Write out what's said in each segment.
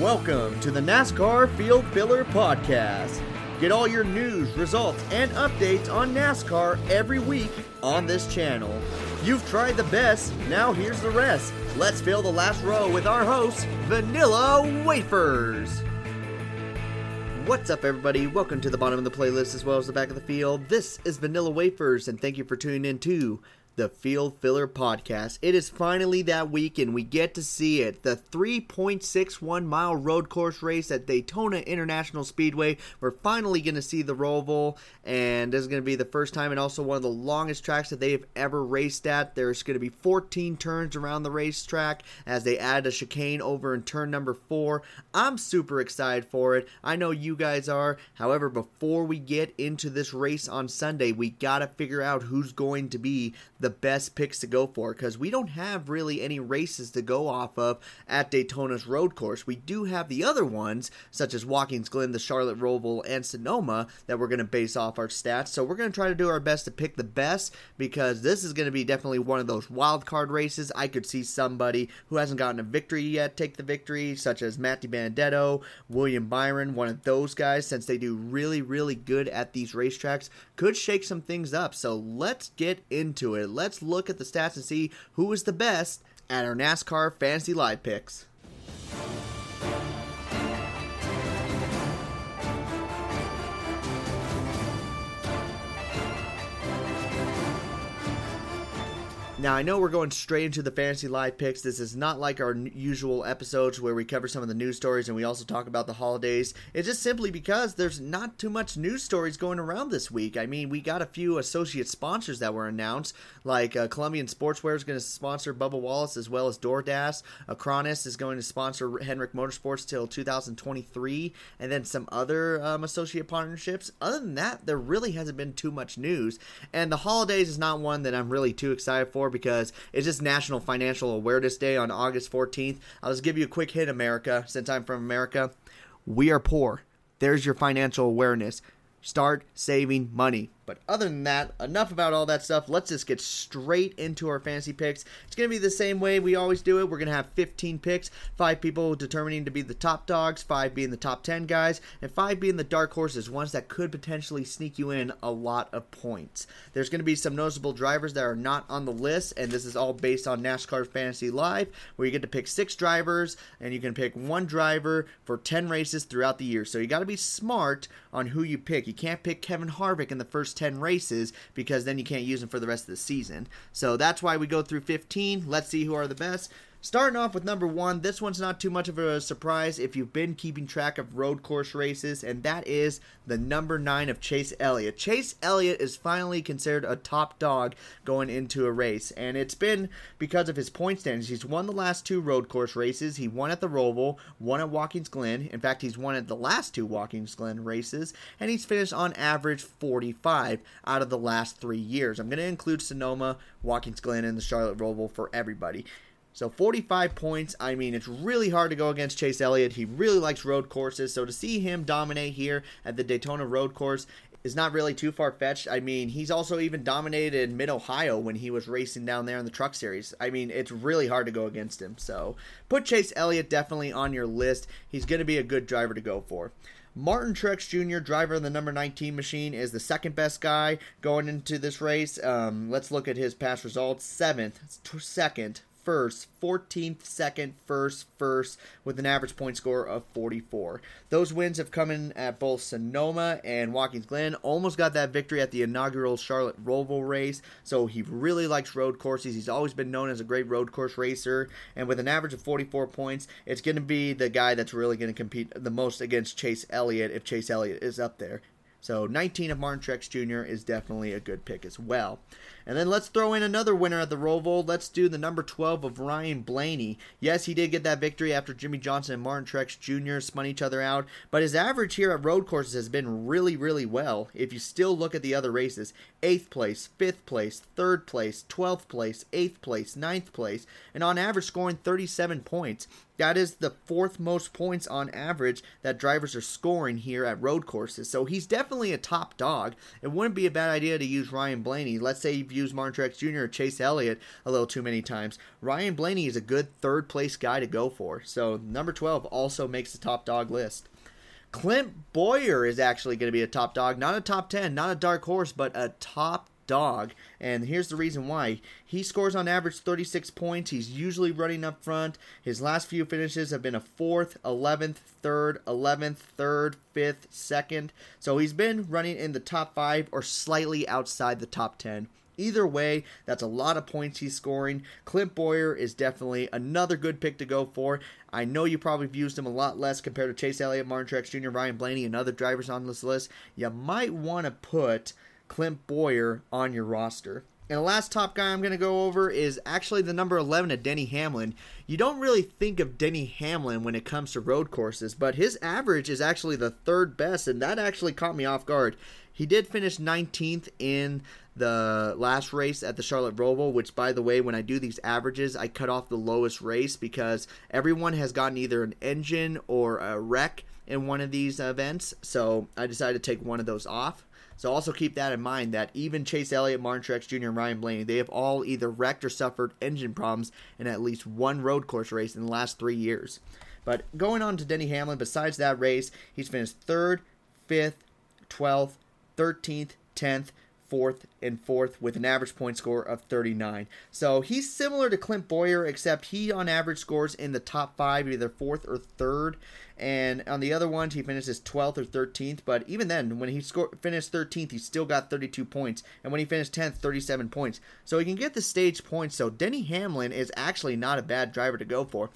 Welcome to the NASCAR Field Filler Podcast. Get all your news, results, and updates on NASCAR every week on this channel. You've tried the best, now here's the rest. Let's fill the last row with our host, Vanilla Wafers. What's up, everybody? Welcome to the bottom of the playlist as well as the back of the field. This is Vanilla Wafers, and thank you for tuning in to the Field Filler Podcast. It is finally that week, and we get to see it. The 3.61 mile road course race at Daytona International Speedway. We're finally going to see the Roval, and this is going to be the first time and also one of the longest tracks that they have ever raced at. There's going to be 14 turns around the racetrack as they add a chicane over in turn number four. I'm super excited for it. I know you guys are. However, before we get into this race on Sunday, we got to figure out who's going to be the best picks to go for because we don't have really any races to go off of at Daytona's road course. We do have the other ones, such as Watkins Glen, the Charlotte Roval, and Sonoma, that we're going to base off our stats. So we're going to try to do our best to pick the best because this is going to be definitely one of those wild card races. I could see somebody who hasn't gotten a victory yet take the victory, such as Matt DiBenedetto, William Byron, one of those guys, since they do really, really good at these racetracks, could shake some things up. So let's get into it let's look at the stats and see who is the best at our NASCAR Fantasy Live picks. Now, I know we're going straight into the fantasy live picks. This is not like our usual episodes where we cover some of the news stories and we also talk about the holidays. It's just simply because there's not too much news stories going around this week. I mean, we got a few associate sponsors that were announced, like uh, Columbian Sportswear is going to sponsor Bubba Wallace as well as DoorDash. Acronis is going to sponsor Hendrick Motorsports till 2023, and then some other um, associate partnerships. Other than that, there really hasn't been too much news. And the holidays is not one that I'm really too excited for because it's just National Financial Awareness Day on August 14th. I'll just give you a quick hit, America, since I'm from America. We are poor. There's your financial awareness. Start saving money. But other than that, enough about all that stuff. Let's just get straight into our fantasy picks. It's going to be the same way we always do it. We're going to have 15 picks, five people determining to be the top dogs, five being the top 10 guys, and five being the dark horses, ones that could potentially sneak you in a lot of points. There's going to be some noticeable drivers that are not on the list, and this is all based on NASCAR Fantasy Live, where you get to pick six drivers, and you can pick one driver for 10 races throughout the year. So you got to be smart on who you pick. You can't pick Kevin Harvick in the first 10 races because then you can't use them for the rest of the season. So that's why we go through 15. Let's see who are the best. Starting off with number one, this one's not too much of a surprise if you've been keeping track of road course races, and that is the number nine of Chase Elliott. Chase Elliott is finally considered a top dog going into a race, and it's been because of his point standings. He's won the last two road course races. He won at the Roval, won at Watkins Glen. In fact, he's won at the last two Watkins Glen races, and he's finished on average 45 out of the last three years. I'm going to include Sonoma, Watkins Glen, and the Charlotte Roval for everybody. So 45 points. I mean, it's really hard to go against Chase Elliott. He really likes road courses. So to see him dominate here at the Daytona Road Course is not really too far fetched. I mean, he's also even dominated in Mid Ohio when he was racing down there in the Truck Series. I mean, it's really hard to go against him. So put Chase Elliott definitely on your list. He's going to be a good driver to go for. Martin Truex Jr., driver of the number 19 machine, is the second best guy going into this race. Um, let's look at his past results. Seventh, second, first, 14th, second, first, first, with an average point score of 44. Those wins have come in at both Sonoma and Watkins Glen. Almost got that victory at the inaugural Charlotte Roval race, so he really likes road courses. He's always been known as a great road course racer, and with an average of 44 points, it's going to be the guy that's really going to compete the most against Chase Elliott if Chase Elliott is up there. So 19 of Martin Truex Jr. is definitely a good pick as well. And then let's throw in another winner at the Roval. Let's do the number 12 of Ryan Blaney. Yes, he did get that victory after Jimmie Johnson and Martin Truex Jr. spun each other out, but his average here at road courses has been really, really well. If you still look at the other races, 8th place, 5th place, 3rd place, 12th place, 8th place, 9th place, and on average scoring 37 points. That is the fourth most points on average that drivers are scoring here at road courses. So he's definitely definitely a top dog. It wouldn't be a bad idea to use Ryan Blaney. Let's say you've Martin Truex Jr. or Chase Elliott a little too many times. Ryan Blaney is a good third place guy to go for. So number 12 also makes the top dog list. Clint Bowyer is actually going to be a top dog, not a top 10, not a dark horse, but a top dog. And here's the reason why. He scores on average 36 points. He's usually running up front. His last few finishes have been a 4th, 11th, 3rd, 11th, 3rd, 5th, 2nd. So he's been running in the top 5 or slightly outside the top 10. Either way, that's a lot of points he's scoring. Clint Bowyer is definitely another good pick to go for. I know you probably used him a lot less compared to Chase Elliott, Martin Truex Jr., Ryan Blaney, and other drivers on this list. You might want to put Clint Bowyer on your roster. And the last top guy I'm going to go over is actually the number 11 of Denny Hamlin. You don't really think of Denny Hamlin when it comes to road courses, but his average is actually the third best, and that actually caught me off guard. He did finish 19th in the last race at the Charlotte Roval, which, by the way, when I do these averages, I cut off the lowest race because everyone has gotten either an engine or a wreck in one of these events. So I decided to take one of those off. So also keep that in mind that even Chase Elliott, Martin Truex Jr., and Ryan Blaney, they have all either wrecked or suffered engine problems in at least one road course race in the last three years. But going on to Denny Hamlin, besides that race, he's finished third, fifth, 12th, 13th, 10th, fourth and fourth with an average point score of 39. So he's similar to Clint Bowyer, except he on average scores in the top five, either fourth or third. And on the other ones, he finishes 12th or 13th. But even then, when he scored, finished 13th, he still got 32 points. And when he finished 10th, 37 points. So he can get the stage points. So Denny Hamlin is actually not a bad driver to go for.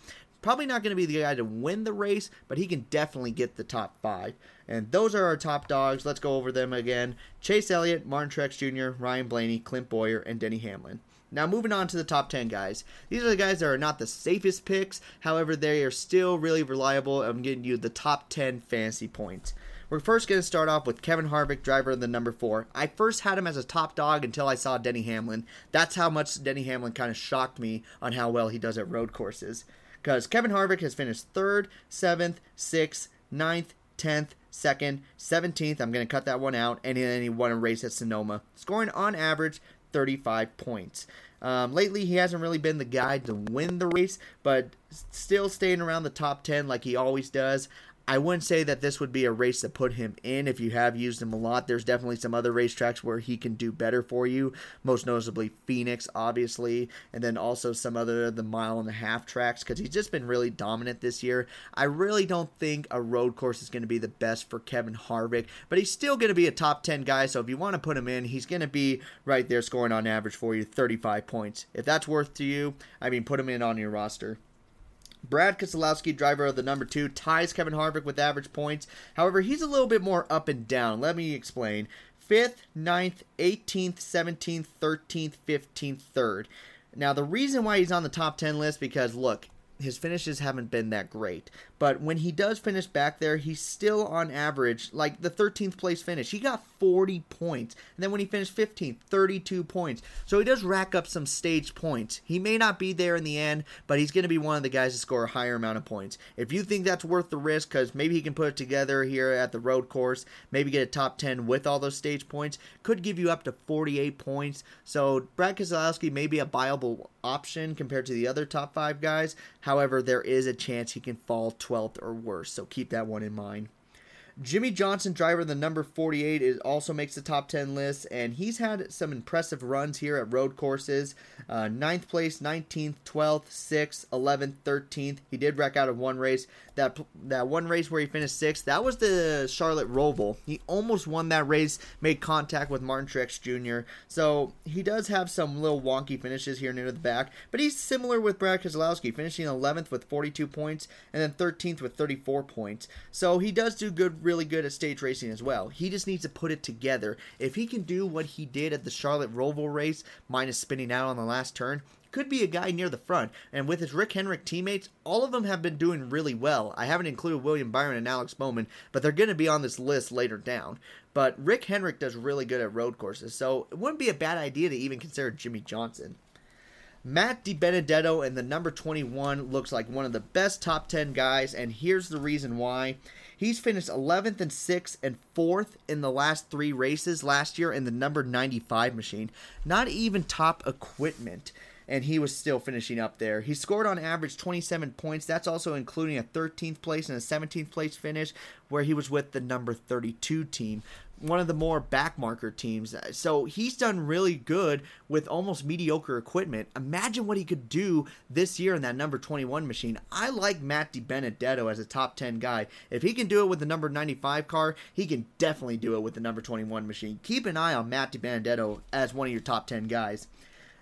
Probably not going to be the guy to win the race, but he can definitely get the top five. And those are our top dogs. Let's go over them again Chase Elliott, Martin Truex Jr., Ryan Blaney, Clint Bowyer, and Denny Hamlin. Now, moving on to the top 10 guys. These are the guys that are not the safest picks. However, they are still really reliable. I'm getting you the top 10 fantasy points. We're first going to start off with Kevin Harvick, driver of the number four. I first had him as a top dog until I saw Denny Hamlin. That's how much Denny Hamlin kind of shocked me on how well he does at road courses because Kevin Harvick has finished third, seventh, sixth, ninth, tenth, second, seventeenth. I'm going to cut that one out, and then he won a race at Sonoma, scoring on average 35 points. Um, lately, he hasn't really been the guy to win the race, but still staying around the top 10 like he always does. I wouldn't say that this would be a race to put him in if you have used him a lot. There's definitely some other racetracks where he can do better for you, most noticeably Phoenix, obviously, and then also some other the mile and a half tracks because he's just been really dominant this year. I really don't think a road course is going to be the best for Kevin Harvick, but he's still going to be a top 10 guy. So if you want to put him in, he's going to be right there scoring on average for you 35 points. If that's worth to you, I mean, put him in on your roster. Brad Keselowski, driver of the number two, ties Kevin Harvick with average points. However, he's a little bit more up and down. Let me explain. 5th, 9th, 18th, 17th, 13th, 15th, 3rd. Now, the reason why he's on the top 10 list because look, his finishes haven't been that great. But when he does finish back there, he's still on average like the 13th place finish. He got 40 points. And then when he finished 15th, 32 points. So he does rack up some stage points. He may not be there in the end, but he's going to be one of the guys to score a higher amount of points. If you think that's worth the risk, because maybe he can put it together here at the road course, maybe get a top 10 with all those stage points, could give you up to 48 points. So Brad Keselowski may be a viable option compared to the other top five guys. However, there is a chance he can fall 12th or worse, so keep that one in mind. Jimmie Johnson, driver the number 48, is also makes the top 10 list, and he's had some impressive runs here at road courses. Uh, ninth place, 19th, 12th, 6th, 11th, 13th. He did wreck out of one race. That that one race where he finished sixth, that was the Charlotte Roval. He almost won that race, made contact with Martin Truex Jr. So he does have some little wonky finishes here near the back, but he's similar with Brad Keselowski, finishing 11th with 42 points and then 13th with 34 points. So he does do good, really good at stage racing as well. He just needs to put it together. If he can do what he did at the Charlotte Roval race, minus spinning out on the last turn, could be a guy near the front. And with his Rick Hendrick teammates, all of them have been doing really well. I haven't included William Byron and Alex Bowman, but they're going to be on this list later down. But Rick Hendrick does really good at road courses, so it wouldn't be a bad idea to even consider Jimmie Johnson. Matt DiBenedetto in the number 21 looks like one of the best top 10 guys, and here's the reason why. He's finished 11th and 6th and 4th in the last three races last year in the number 95 machine. Not even top equipment and he was still finishing up there. He scored on average 27 points. That's also including a 13th place and a 17th place finish where he was with the number 32 team one of the more backmarker teams. So he's done really good with almost mediocre equipment. Imagine what he could do this year in that number 21 machine. I like Matt DiBenedetto as a top 10 guy. If he can do it with the number 95 car, he can definitely do it with the number 21 machine. Keep an eye on Matt DiBenedetto as one of your top 10 guys.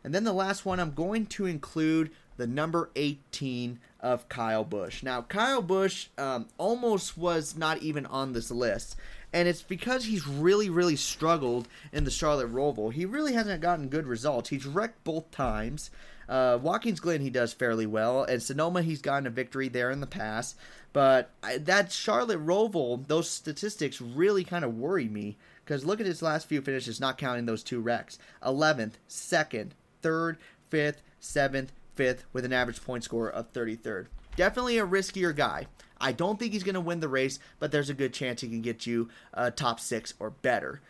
And then the last one, I'm going to include the number 18 of Kyle Busch. Now, Kyle Busch um, almost was not even on this list and it's because he's really, really struggled in the Charlotte Roval. He really hasn't gotten good results. He's wrecked both times. Uh, Watkins Glen he does fairly well, and Sonoma he's gotten a victory there in the past. But I, that Charlotte Roval, those statistics really kind of worry me because look at his last few finishes, not counting those two wrecks: 11th, 2nd, 3rd, 5th, 7th, 5th, with an average point score of 33rd. Definitely a riskier guy. I don't think he's going to win the race, but there's a good chance he can get you a top six or better.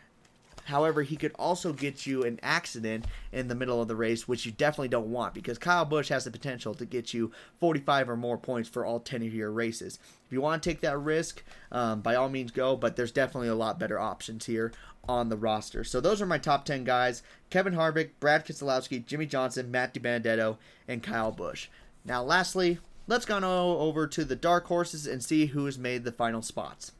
However, he could also get you an accident in the middle of the race, which you definitely don't want because Kyle Busch has the potential to get you 45 or more points for all 10 of your races. If you want to take that risk, um, by all means go, but there's definitely a lot better options here on the roster. So those are my top 10 guys Kevin Harvick, Brad Keselowski, Jimmie Johnson, Matt DiBenedetto, and Kyle Busch. Now, lastly, let's go over to the dark horses and see who has made the final spots.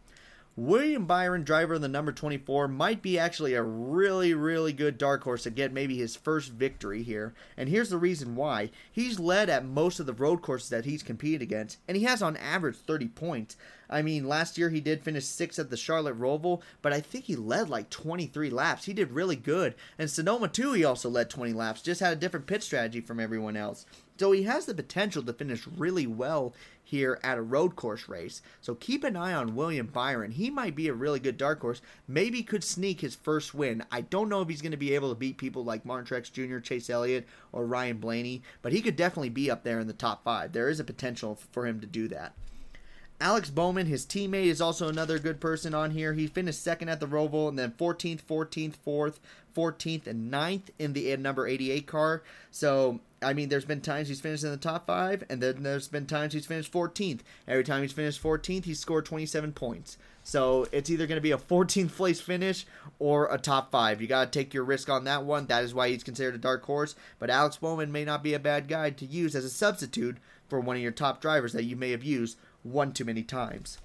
William Byron, driver of the number 24, might be actually a really, really good dark horse to get maybe his first victory here. And here's the reason why. He's led at most of the road courses that he's competed against, and he has on average 30 points. I mean, last year he did finish sixth at the Charlotte Roval, but I think he led like 23 laps. He did really good. And Sonoma, too, he also led 20 laps, just had a different pit strategy from everyone else. So he has the potential to finish really well here at a road course race. So keep an eye on William Byron. He might be a really good dark horse. Maybe could sneak his first win. I don't know if he's going to be able to beat people like Martin Truex Jr., Chase Elliott, or Ryan Blaney, but he could definitely be up there in the top five. There is a potential for him to do that. Alex Bowman, his teammate, is also another good person on here. He finished second at the Roval and then 14th, 14th, 4th, 14th, and 9th in the number 88 car. So I mean, there's been times he's finished in the top five, and then there's been times he's finished 14th. Every time he's finished 14th, he's scored 27 points. So it's either going to be a 14th place finish or a top five. You got to take your risk on that one. That is why he's considered a dark horse. But Alex Bowman may not be a bad guy to use as a substitute for one of your top drivers that you may have used one too many times.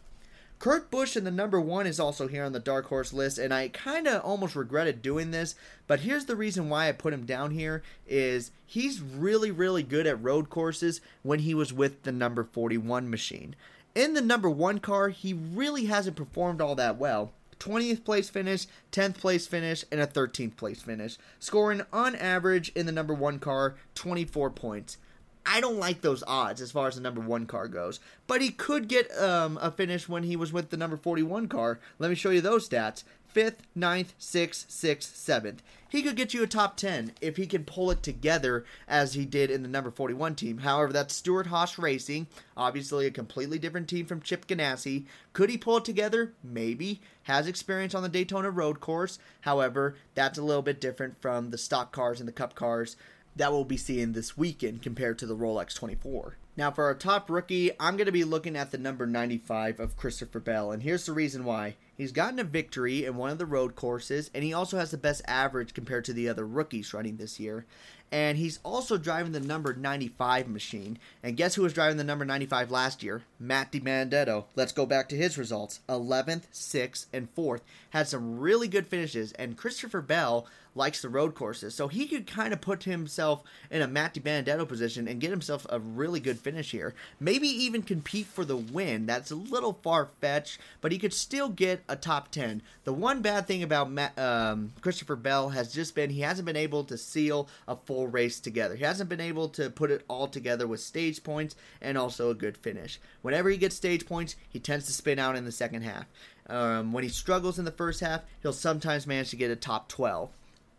Kurt Busch in the number one is also here on the dark horse list, and I kind of almost regretted doing this. But here's the reason why I put him down here: is he's really, really good at road courses when he was with the number 41 machine. In the number one car, he really hasn't performed all that well. 20th place finish, 10th place finish, and a 13th place finish, scoring on average in the number one car 24 points. I don't like those odds as far as the number one car goes. But he could get um, a finish when he was with the number 41 car. Let me show you those stats. Fifth, ninth, sixth, sixth, seventh. He could get you a top 10 if he can pull it together as he did in the number 41 team. However, that's Stewart-Haas Racing, obviously a completely different team from Chip Ganassi. Could he pull it together? Maybe. Has experience on the Daytona road course. However, that's a little bit different from the stock cars and the cup cars that we'll be seeing this weekend compared to the Rolex 24. Now, for our top rookie, I'm going to be looking at the number 95 of Christopher Bell, and here's the reason why. He's gotten a victory in one of the road courses, and he also has the best average compared to the other rookies running this year. And he's also driving the number 95 machine. And guess who was driving the number 95 last year? Matt DiBenedetto. Let's go back to his results 11th, 6th, and 4th. Had some really good finishes, and Christopher Bell likes the road courses. So he could kind of put himself in a Matt DiBenedetto position and get himself a really good finish here. Maybe even compete for the win. That's a little far fetched, but he could still get a top 10. The one bad thing about Matt, um, Christopher Bell has just been he hasn't been able to seal a full race together. He hasn't been able to put it all together with stage points and also a good finish. Whenever he gets stage points, he tends to spin out in the second half. Um, when he struggles in the first half, he'll sometimes manage to get a top 12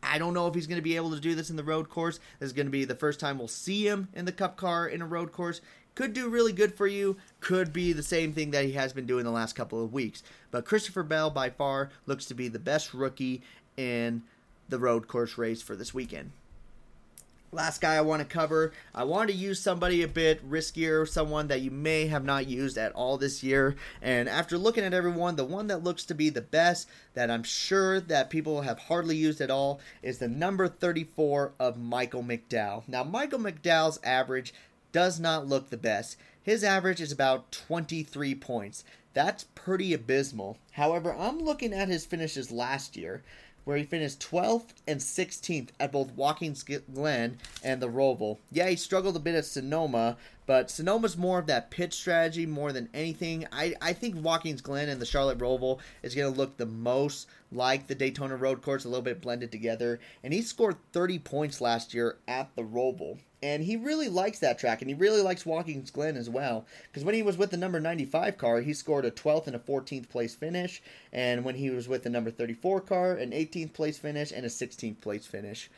I don't know if he's going to be able to do this in the road course. This is going to be the first time we'll see him in the Cup car in a road course. Could do really good for you. Could be the same thing that he has been doing the last couple of weeks. But Christopher Bell, by far, looks to be the best rookie in the road course race for this weekend. Last guy I want to cover, I want to use somebody a bit riskier, someone that you may have not used at all this year. And after looking at everyone, the one that looks to be the best, that I'm sure that people have hardly used at all, is the number 34 of Michael McDowell. Now, Michael McDowell's average does not look the best. His average is about 23 points. That's pretty abysmal. However, I'm looking at his finishes last year where he finished 12th and 16th at both Watkins Glen and the Roval. Yeah, he struggled a bit at Sonoma, but Sonoma's more of that pit strategy more than anything. I, I think Watkins Glen and the Charlotte Roval is going to look the most like the Daytona Road Course, a little bit blended together. And he scored 30 points last year at the Roval. And he really likes that track, and he really likes Watkins Glen as well. Because when he was with the number 95 car, he scored a 12th and a 14th place finish. And when he was with the number 34 car, an 18th place finish and a 16th place finish.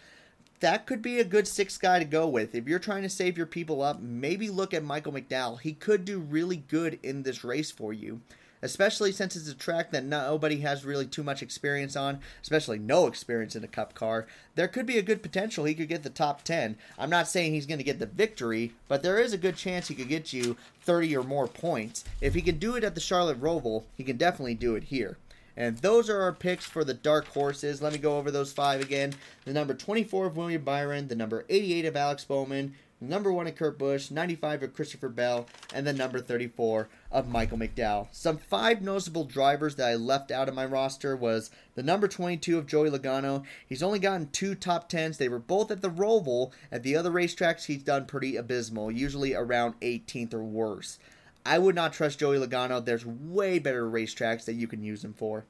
That could be a good six guy to go with. If you're trying to save your people up, maybe look at Michael McDowell. He could do really good in this race for you especially since it's a track that nobody has really too much experience on, especially no experience in a cup car. There could be a good potential he could get the top 10. I'm not saying he's going to get the victory, but there is a good chance he could get you 30 or more points. If he can do it at the Charlotte Roval, he can definitely do it here. And those are our picks for the dark horses. Let me go over those five again. The number 24 of William Byron, the number 88 of Alex Bowman, the number one of Kurt Busch, 95 of Christopher Bell, and the number 34 of Michael McDowell. Some five noticeable drivers that I left out of my roster was the number 22 of Joey Logano. He's only gotten two top tens. They were both at the Roval. At the other racetracks, he's done pretty abysmal, usually around 18th or worse. I would not trust Joey Logano. There's way better racetracks that you can use him for.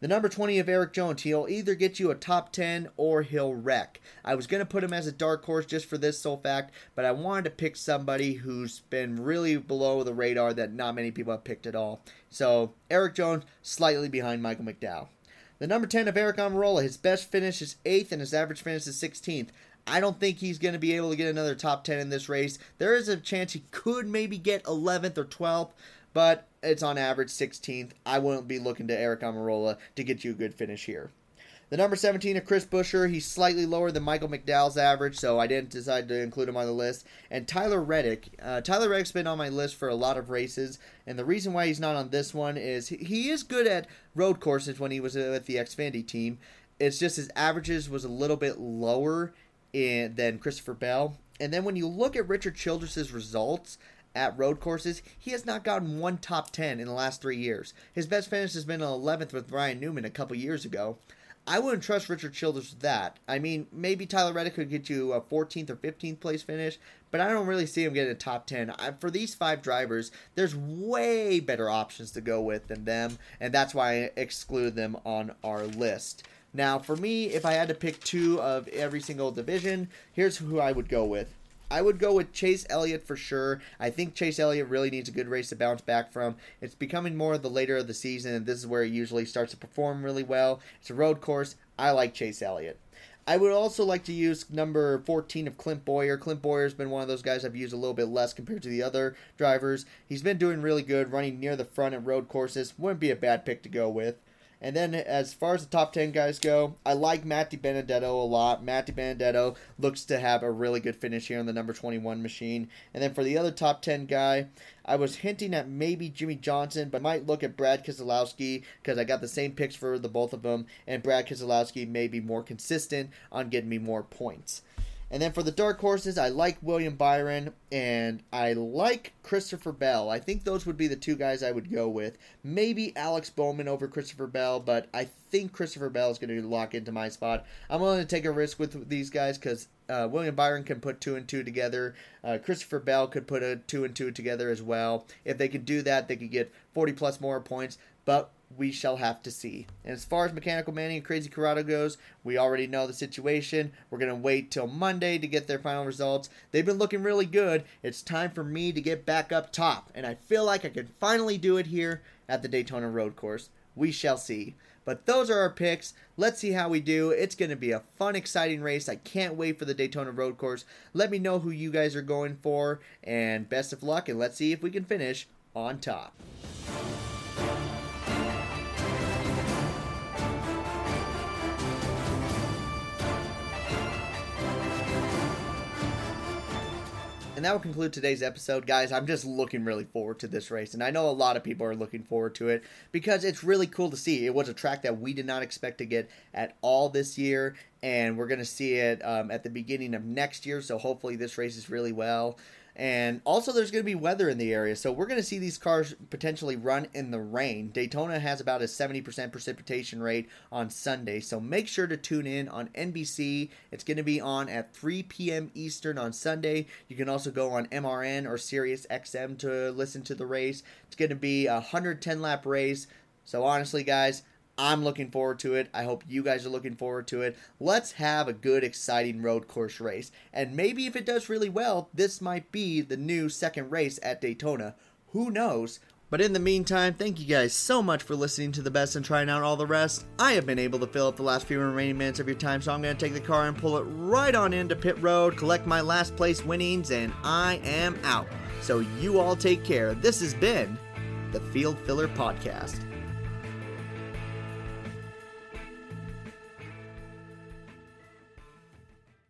The number 20 of Erik Jones, he'll either get you a top 10 or he'll wreck. I was going to put him as a dark horse just for this sole fact, but I wanted to pick somebody who's been really below the radar that not many people have picked at all. So, Erik Jones, slightly behind Michael McDowell. The number 10 of Eric Almirola, his best finish is 8th and his average finish is 16th. I don't think he's going to be able to get another top 10 in this race. There is a chance he could maybe get 11th or 12th, but it's on average 16th. I wouldn't be looking to Eric Almirola to get you a good finish here. The number 17 of Chris Buescher, he's slightly lower than Michael McDowell's average, so I didn't decide to include him on the list. And Tyler Reddick, uh, Tyler Reddick's been on my list for a lot of races, and the reason why he's not on this one is he, he is good at road courses when he was with the Xfinity team. It's just his averages was a little bit lower in, than Christopher Bell. And then when you look at Richard Childress's results, at road courses, he has not gotten one top 10 in the last three years. His best finish has been an 11th with Ryan Newman a couple years ago. I wouldn't trust Richard Childress with that. I mean, maybe Tyler Reddick could get you a 14th or 15th place finish, but I don't really see him getting a top 10. I, for these five drivers, there's way better options to go with than them, and that's why I exclude them on our list. Now, for me, if I had to pick two of every single division, here's who I would go with. I would go with Chase Elliott for sure. I think Chase Elliott really needs a good race to bounce back from. It's becoming more of the later of the season, and this is where he usually starts to perform really well. It's a road course. I like Chase Elliott. I would also like to use number 14 of Clint Bowyer. Clint Bowyer's been one of those guys I've used a little bit less compared to the other drivers. He's been doing really good, running near the front at road courses. Wouldn't be a bad pick to go with. And then as far as the top 10 guys go, I like Matt DiBenedetto a lot. Matt DiBenedetto looks to have a really good finish here on the number 21 machine. And then for the other top 10 guy, I was hinting at maybe Jimmie Johnson, but might look at Brad Keselowski because I got the same picks for the both of them. And Brad Keselowski may be more consistent on getting me more points. And then for the dark horses, I like William Byron and I like Christopher Bell. I think those would be the two guys I would go with. Maybe Alex Bowman over Christopher Bell, but I think Christopher Bell is going to lock into my spot. I'm willing to take a risk with these guys because uh, William Byron can put two and two together. Uh, Christopher Bell could put a two and two together as well. If they could do that, they could get 40 plus more points. But we shall have to see. And as far as Mechanical Manny and Crazy Corrado goes, we already know the situation. We're going to wait till Monday to get their final results. They've been looking really good. It's time for me to get back up top. And I feel like I can finally do it here at the Daytona Road Course. We shall see. But those are our picks. Let's see how we do. It's going to be a fun, exciting race. I can't wait for the Daytona Road Course. Let me know who you guys are going for, and best of luck, and let's see if we can finish on top. That will conclude today's episode, guys. I'm just looking really forward to this race, and I know a lot of people are looking forward to it because it's really cool to see. It was a track that we did not expect to get at all this year, and we're going to see it um, at the beginning of next year. So hopefully, this race is really well. And also, there's going to be weather in the area, so we're going to see these cars potentially run in the rain. Daytona has about a 70% precipitation rate on Sunday, so make sure to tune in on NBC. It's going to be on at 3 p.m. Eastern on Sunday. You can also go on MRN or Sirius XM to listen to the race. It's going to be a 110 lap race. So, honestly, guys, I'm looking forward to it. I hope you guys are looking forward to it. Let's have a good, exciting road course race. And maybe if it does really well, this might be the new second race at Daytona. Who knows? But in the meantime, thank you guys so much for listening to the best and trying out all the rest. I have been able to fill up the last few remaining minutes of your time, so I'm going to take the car and pull it right on into pit road, collect my last place winnings, and I am out. So you all take care. This has been the Field Filler Podcast.